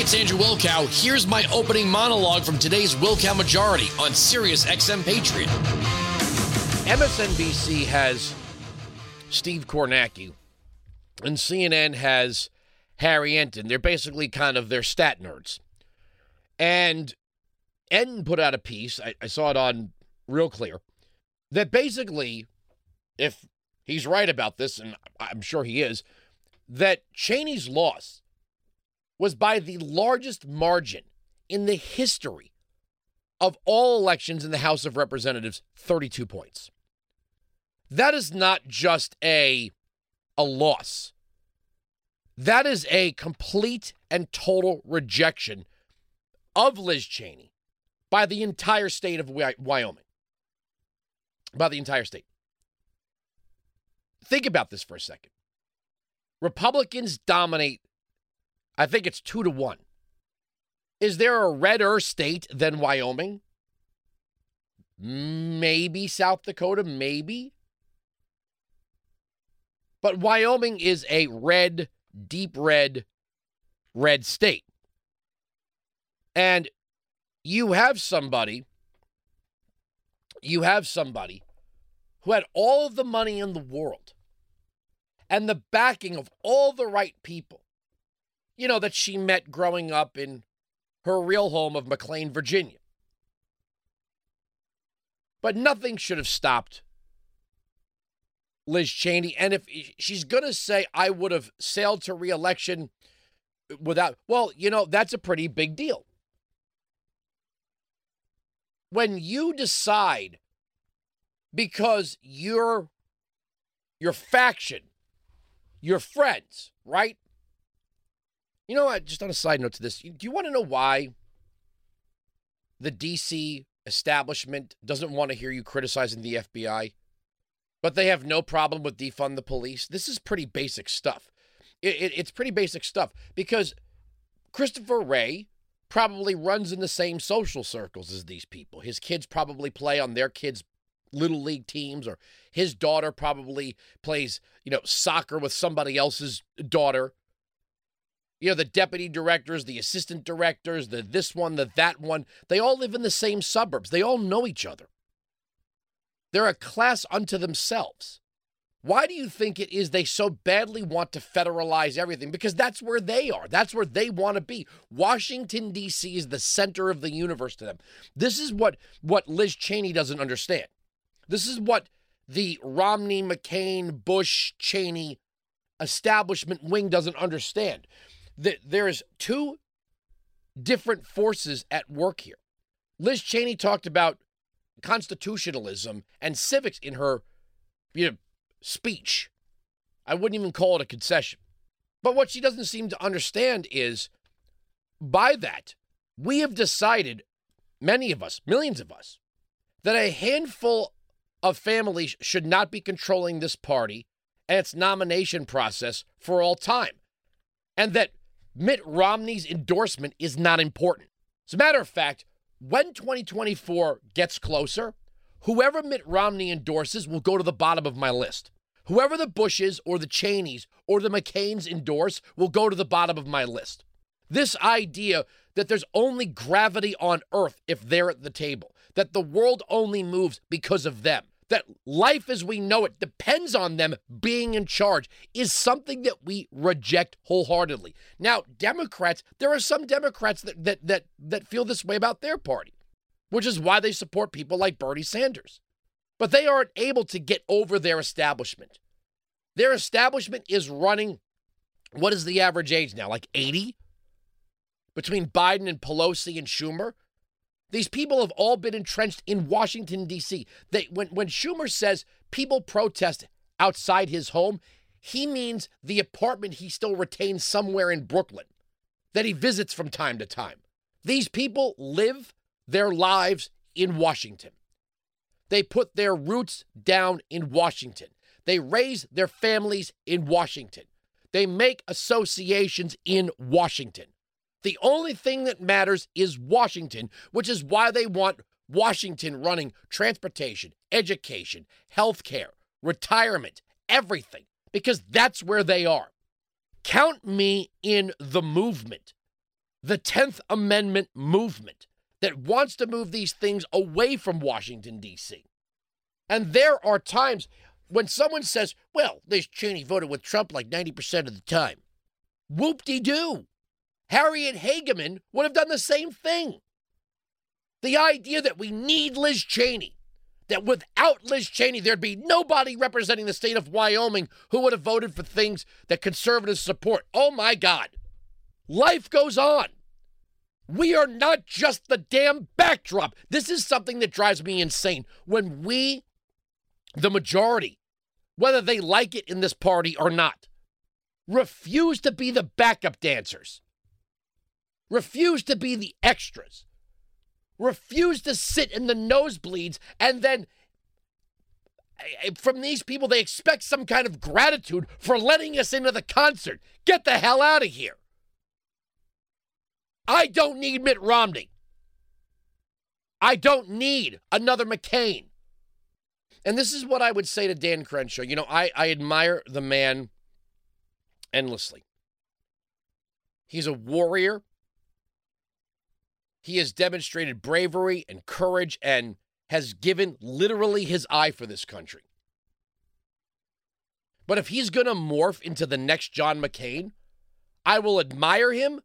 It's Andrew Wilkow. Here's my opening monologue from today's Wilkow Majority on Sirius XM Patriot. MSNBC has Steve Kornacki, and CNN has Harry Enten. They're basically kind of their stat nerds. And Enten put out a piece, I, I saw it on Real Clear, that basically, if he's right about this, and I'm sure he is, that Cheney's loss was by the largest margin in the history of all elections in the House of Representatives 32 points. That is not just a, a loss, that is a complete and total rejection of Liz Cheney by the entire state of Wyoming. By the entire state. Think about this for a second. Republicans dominate, I think it's two to one. Is there a redder state than Wyoming? Maybe South Dakota, maybe. But Wyoming is a red, deep red, red state. And you have somebody, you have somebody who had all the money in the world and the backing of all the right people, you know, that she met growing up in her real home of McLean, Virginia. But nothing should have stopped Liz Cheney. And if she's going to say, I would have sailed to reelection without, well, you know, that's a pretty big deal. When you decide because your your faction your friends, right? You know what? Just on a side note to this, do you want to know why the DC establishment doesn't want to hear you criticizing the FBI, but they have no problem with defund the police? This is pretty basic stuff. It, it, it's pretty basic stuff because Christopher Wray probably runs in the same social circles as these people. His kids probably play on their kids' little league teams or his daughter probably plays, you know, soccer with somebody else's daughter. You know, the deputy directors, the assistant directors, the this one, the that one, they all live in the same suburbs. They all know each other. They're a class unto themselves. Why do you think it is they so badly want to federalize everything? Because that's where they are. That's where they want to be. Washington D.C. is the center of the universe to them. This is what what Liz Cheney doesn't understand. This is what the Romney, McCain, Bush, Cheney establishment wing doesn't understand. That there's two different forces at work here. Liz Cheney talked about constitutionalism and civics in her you know, speech. I wouldn't even call it a concession. But what she doesn't seem to understand is by that, we have decided, many of us, millions of us, that a handful of families should not be controlling this party and its nomination process for all time. And that Mitt Romney's endorsement is not important. As a matter of fact, when 2024 gets closer, whoever Mitt Romney endorses will go to the bottom of my list. Whoever the Bushes or the Cheneys or the McCains endorse will go to the bottom of my list. This idea that there's only gravity on earth if they're at the table, that the world only moves because of them, that life as we know it depends on them being in charge is something that we reject wholeheartedly. Now, Democrats, there are some Democrats that that that that feel this way about their party, which is why they support people like Bernie Sanders. But they aren't able to get over their establishment. Their establishment is running what is the average age now? Like 80? Between Biden and Pelosi and Schumer? These people have all been entrenched in Washington, D.C. They, when, when Schumer says people protest outside his home, he means the apartment he still retains somewhere in Brooklyn that he visits from time to time. These people live their lives in Washington. They put their roots down in Washington. They raise their families in Washington. They make associations in Washington. The only thing that matters is Washington, which is why they want Washington running transportation, education, healthcare, retirement, everything, because that's where they are. Count me in the movement. the 10th Amendment movement that wants to move these things away from Washington, D.C. And there are times when someone says, well, this Cheney voted with Trump like 90% of the time. Whoop de doo. Harriet Hageman would have done the same thing. The idea that we need Liz Cheney, that without Liz Cheney, there'd be nobody representing the state of Wyoming who would have voted for things that conservatives support. Oh my God. Life goes on. We are not just the damn backdrop. This is something that drives me insane. When we, the majority, whether they like it in this party or not, refuse to be the backup dancers, refuse to be the extras, refuse to sit in the nosebleeds, and then eh, eh, from these people, they expect some kind of gratitude for letting us into the concert. Get the hell out of here. I don't need Mitt Romney. I don't need another McCain. And this is what I would say to Dan Crenshaw. You know, I, I admire the man endlessly. He's a warrior. He has demonstrated bravery and courage and has given literally his eye for this country. But if he's going to morph into the next John McCain, I will admire him,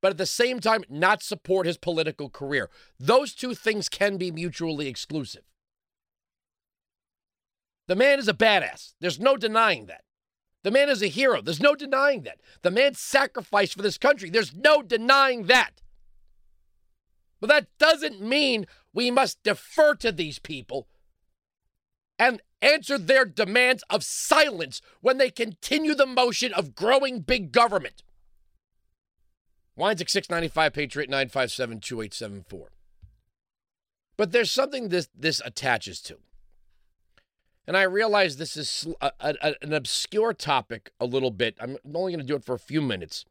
but at the same time, not support his political career. Those two things can be mutually exclusive. The man is a badass. There's no denying that. The man is a hero. There's no denying that. The man sacrificed for this country. There's no denying that. But that doesn't mean we must defer to these people and answer their demands of silence when they continue the motion of growing big government. Wines 695 Patriot 957 2874. But there's something this this attaches to. And I realize this is a, a, an obscure topic a little bit. I'm only going to do it for a few minutes.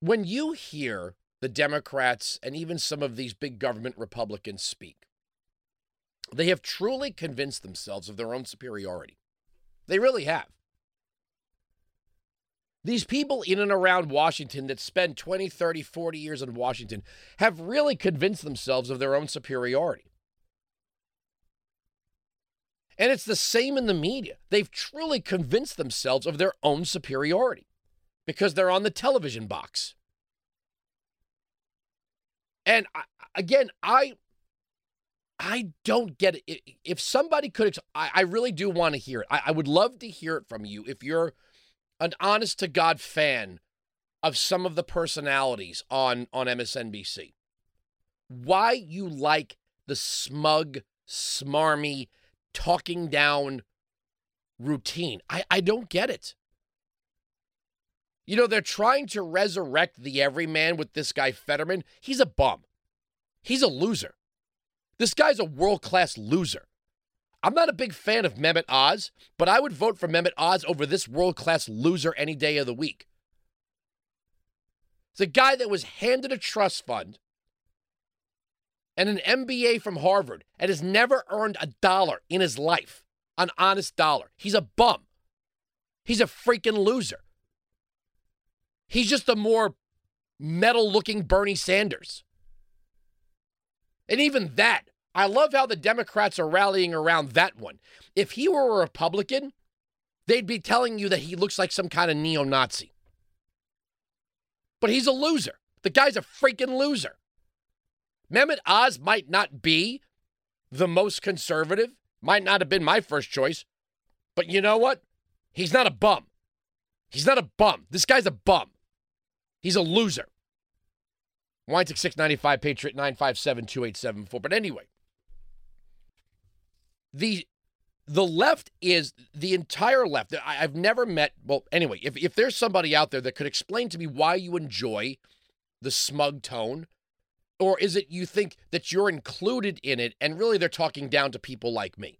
When you hear the Democrats and even some of these big government Republicans speak, they have truly convinced themselves of their own superiority. They really have. These people in and around Washington that spend 20, 30, 40 years in Washington have really convinced themselves of their own superiority. And it's the same in the media. They've truly convinced themselves of their own superiority because they're on the television box. And I, again, I I don't get it. If somebody could, I, I really do want to hear it. I, I would love to hear it from you if you're an honest to God fan of some of the personalities on, on MSNBC. Why you like the smug, smarmy, talking down routine. I, I don't get it. You know, they're trying to resurrect the everyman with this guy, Fetterman. He's a bum. He's a loser. This guy's a world class loser. I'm not a big fan of Mehmet Oz, but I would vote for Mehmet Oz over this world class loser any day of the week. It's a guy that was handed a trust fund and an MBA from Harvard and has never earned a dollar in his life, an honest dollar. He's a bum. He's a freaking loser. He's just a more metal looking Bernie Sanders. And even that, I love how the Democrats are rallying around that one. If he were a Republican, they'd be telling you that he looks like some kind of neo Nazi. But he's a loser. The guy's a freaking loser. Mehmet Oz might not be the most conservative, might not have been my first choice, but you know what? He's not a bum. He's not a bum. This guy's a bum. He's a loser. At 695 Patriot 957 2874. But anyway, the the left is the entire left. I, have never met, well, anyway, if, if there's somebody out there that could explain to me why you enjoy the smug tone, or is it you think that you're included in it and really they're talking down to people like me,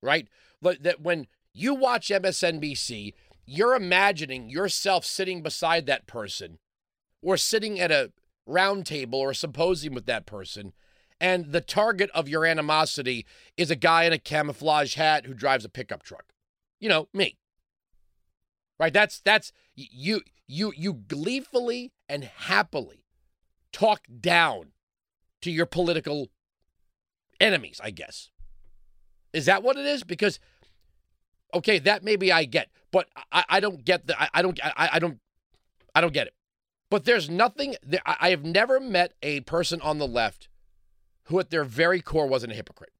right? That when you watch MSNBC, you're imagining yourself sitting beside that person or sitting at a round table or a symposium with that person. And the target of your animosity is a guy in a camouflage hat who drives a pickup truck. You know, me. Right? That's that's you you you gleefully and happily talk down to your political enemies, I guess. Is that what it is? Because okay, that maybe I get, but I, I don't get the I, I don't I, I don't I don't get it. But there's nothing I have never met a person on the left who at their very core wasn't a hypocrite.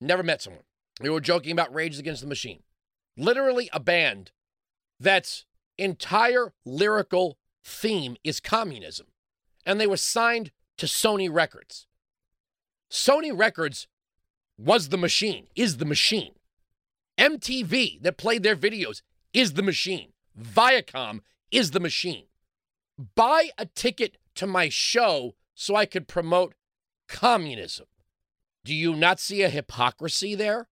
Never met someone. We were joking about Rage Against the Machine. Literally a band that's entire lyrical theme is communism. And they were signed to Sony Records. Sony Records was the machine, is the machine. MTV that played their videos is the machine. Viacom is the machine. Buy a ticket to my show so I could promote communism. Do you not see a hypocrisy there?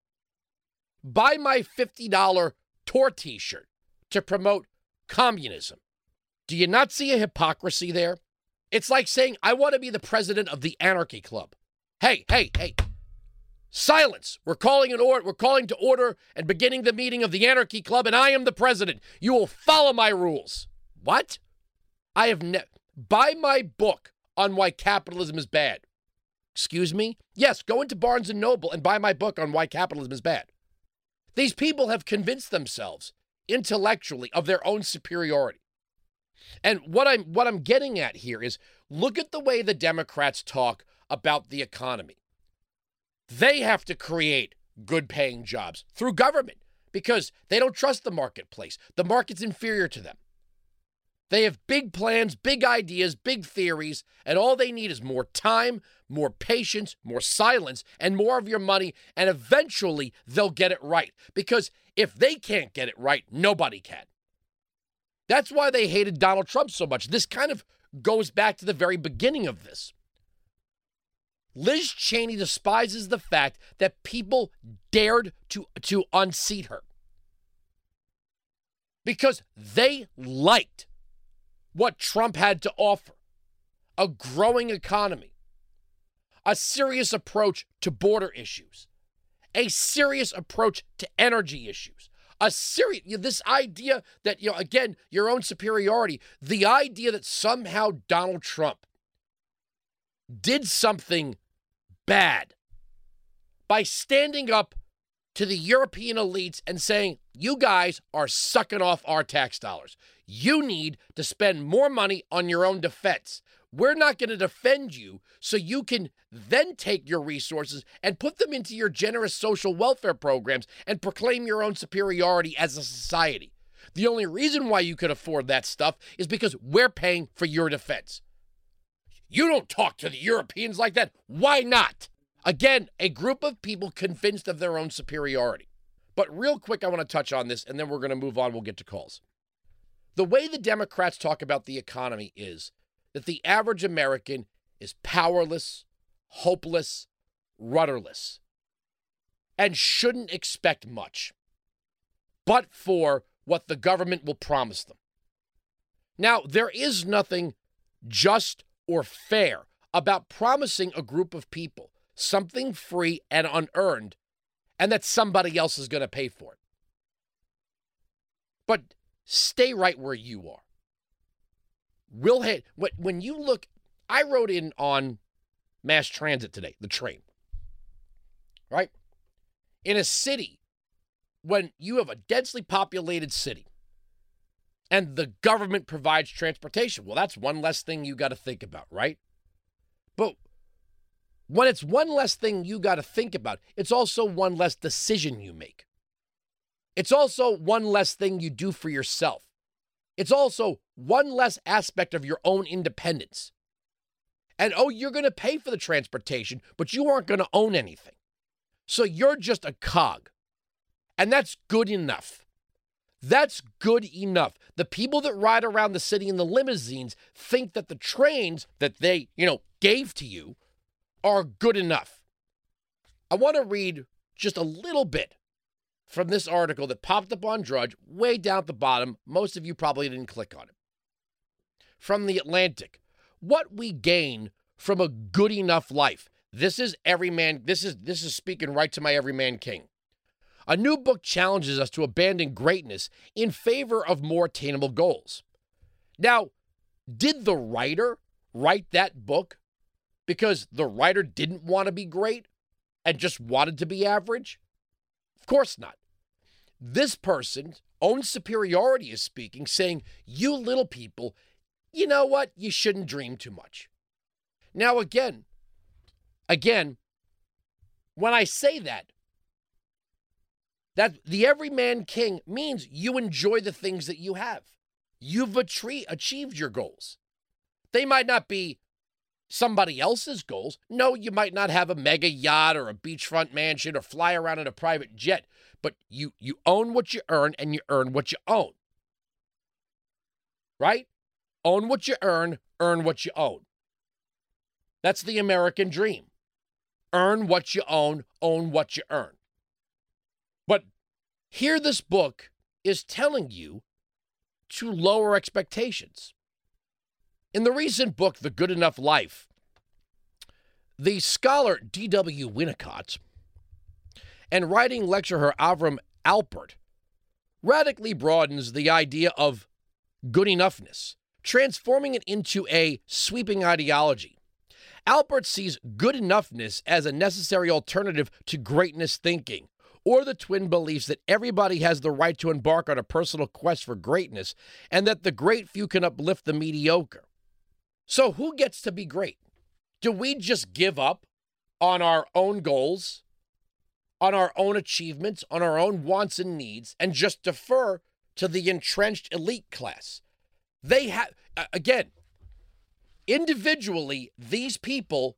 Buy my $50 tour t shirt to promote communism. Do you not see a hypocrisy there? It's like saying, I want to be the president of the Anarchy Club. Hey, hey, hey. Silence. We're calling an order. We're calling to order and beginning the meeting of the Anarchy Club, and I am the president. You will follow my rules. What? I have never. Buy my book on why capitalism is bad. Excuse me? Yes, go into Barnes and Noble and buy my book on why capitalism is bad. These people have convinced themselves intellectually of their own superiority. And what I'm what I'm getting at here is look at the way the Democrats talk about the economy. They have to create good paying jobs through government because they don't trust the marketplace. The market's inferior to them. They have big plans, big ideas, big theories, and all they need is more time, more patience, more silence, and more of your money. And eventually they'll get it right. Because if they can't get it right, nobody can. That's why they hated Donald Trump so much. This kind of goes back to the very beginning of this. Liz Cheney despises the fact that people dared to, to unseat her because they liked what Trump had to offer. A growing economy, a serious approach to border issues, a serious approach to energy issues, a serious this idea that you know again your own superiority, the idea that somehow Donald Trump did something bad by standing up to the European elites and saying, You guys are sucking off our tax dollars. You need to spend more money on your own defense. We're not going to defend you so you can then take your resources and put them into your generous social welfare programs and proclaim your own superiority as a society. The only reason why you could afford that stuff is because we're paying for your defense. You don't talk to the Europeans like that. Why not? Again, a group of people convinced of their own superiority. But real quick, I want to touch on this and then we're going to move on. We'll get to calls. The way the Democrats talk about the economy is that the average American is powerless, hopeless, rudderless, and shouldn't expect much, but for what the government will promise them. Now, there is nothing just or fair about promising a group of people something free and unearned, and that somebody else is going to pay for it. But stay right where you are. Will hit when you look. I rode in on mass transit today, the train. Right? In a city, when you have a densely populated city and the government provides transportation, well, that's one less thing you got to think about, right? But when it's one less thing you got to think about, it's also one less decision you make. It's also one less thing you do for yourself. It's also one less aspect of your own independence. And oh, you're going to pay for the transportation, but you aren't going to own anything. So you're just a cog. And that's good enough. That's good enough. The people that ride around the city in the limousines think that the trains that they, you know, gave to you are good enough. I want to read just a little bit from this article that popped up on Drudge way down at the bottom. Most of you probably didn't click on it. From the Atlantic. What we gain from a good enough life. This is every man this is this is speaking right to my everyman king. A new book challenges us to abandon greatness in favor of more attainable goals. Now, did the writer write that book because the writer didn't want to be great and just wanted to be average? Of course not. This person's own superiority is speaking, saying, You little people, you know what? You shouldn't dream too much. Now, again, again, when I say that, that the everyman king means you enjoy the things that you have. You've achieved your goals. They might not be somebody else's goals. No, you might not have a mega yacht or a beachfront mansion or fly around in a private jet, but you you own what you earn and you earn what you own. Right? Own what you earn, earn what you own. That's the American dream. Earn what you own, own what you earn. But here this book is telling you to lower expectations. In the recent book, The Good Enough Life, the scholar D.W. Winnicott and writing lecturer Avram Alpert radically broadens the idea of good enoughness, transforming it into a sweeping ideology. Alpert sees good enoughness as a necessary alternative to greatness thinking, or the twin beliefs that everybody has the right to embark on a personal quest for greatness and that the great few can uplift the mediocre. So, who gets to be great? Do we just give up on our own goals, on our own achievements, on our own wants and needs, and just defer to the entrenched elite class? They have, again, individually, these people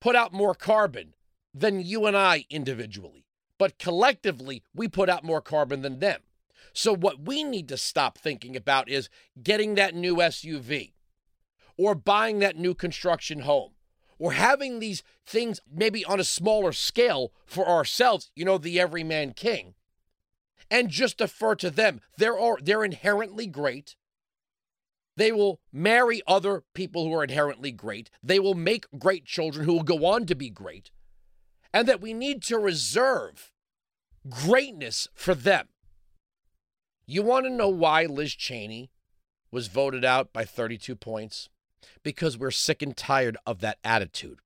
put out more carbon than you and I individually. But collectively, we put out more carbon than them. So, what we need to stop thinking about is getting that new SUV or buying that new construction home or having these things maybe on a smaller scale for ourselves, you know, the everyman king, and just defer to them. They're, they're inherently great. They will marry other people who are inherently great. They will make great children who will go on to be great. And that we need to reserve greatness for them. You want to know why Liz Cheney was voted out by 32 points? Because we're sick and tired of that attitude.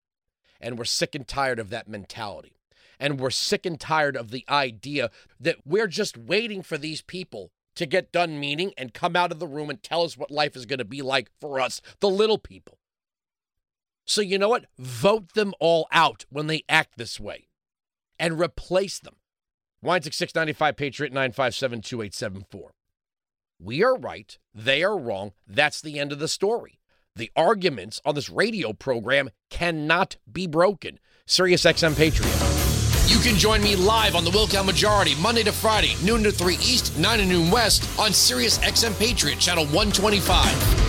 And we're sick and tired of that mentality. And we're sick and tired of the idea that we're just waiting for these people to get done meeting and come out of the room and tell us what life is going to be like for us, the little people. So, you know what? Vote them all out when they act this way and replace them. Weinzig 695 Patriot 957 2874. We are right. They are wrong. That's the end of the story. The arguments on this radio program cannot be broken. Sirius XM Patriot. You can join me live on the Wilkow Majority Monday to Friday, noon to 3 East, 9 to noon West on Sirius XM Patriot, channel 125.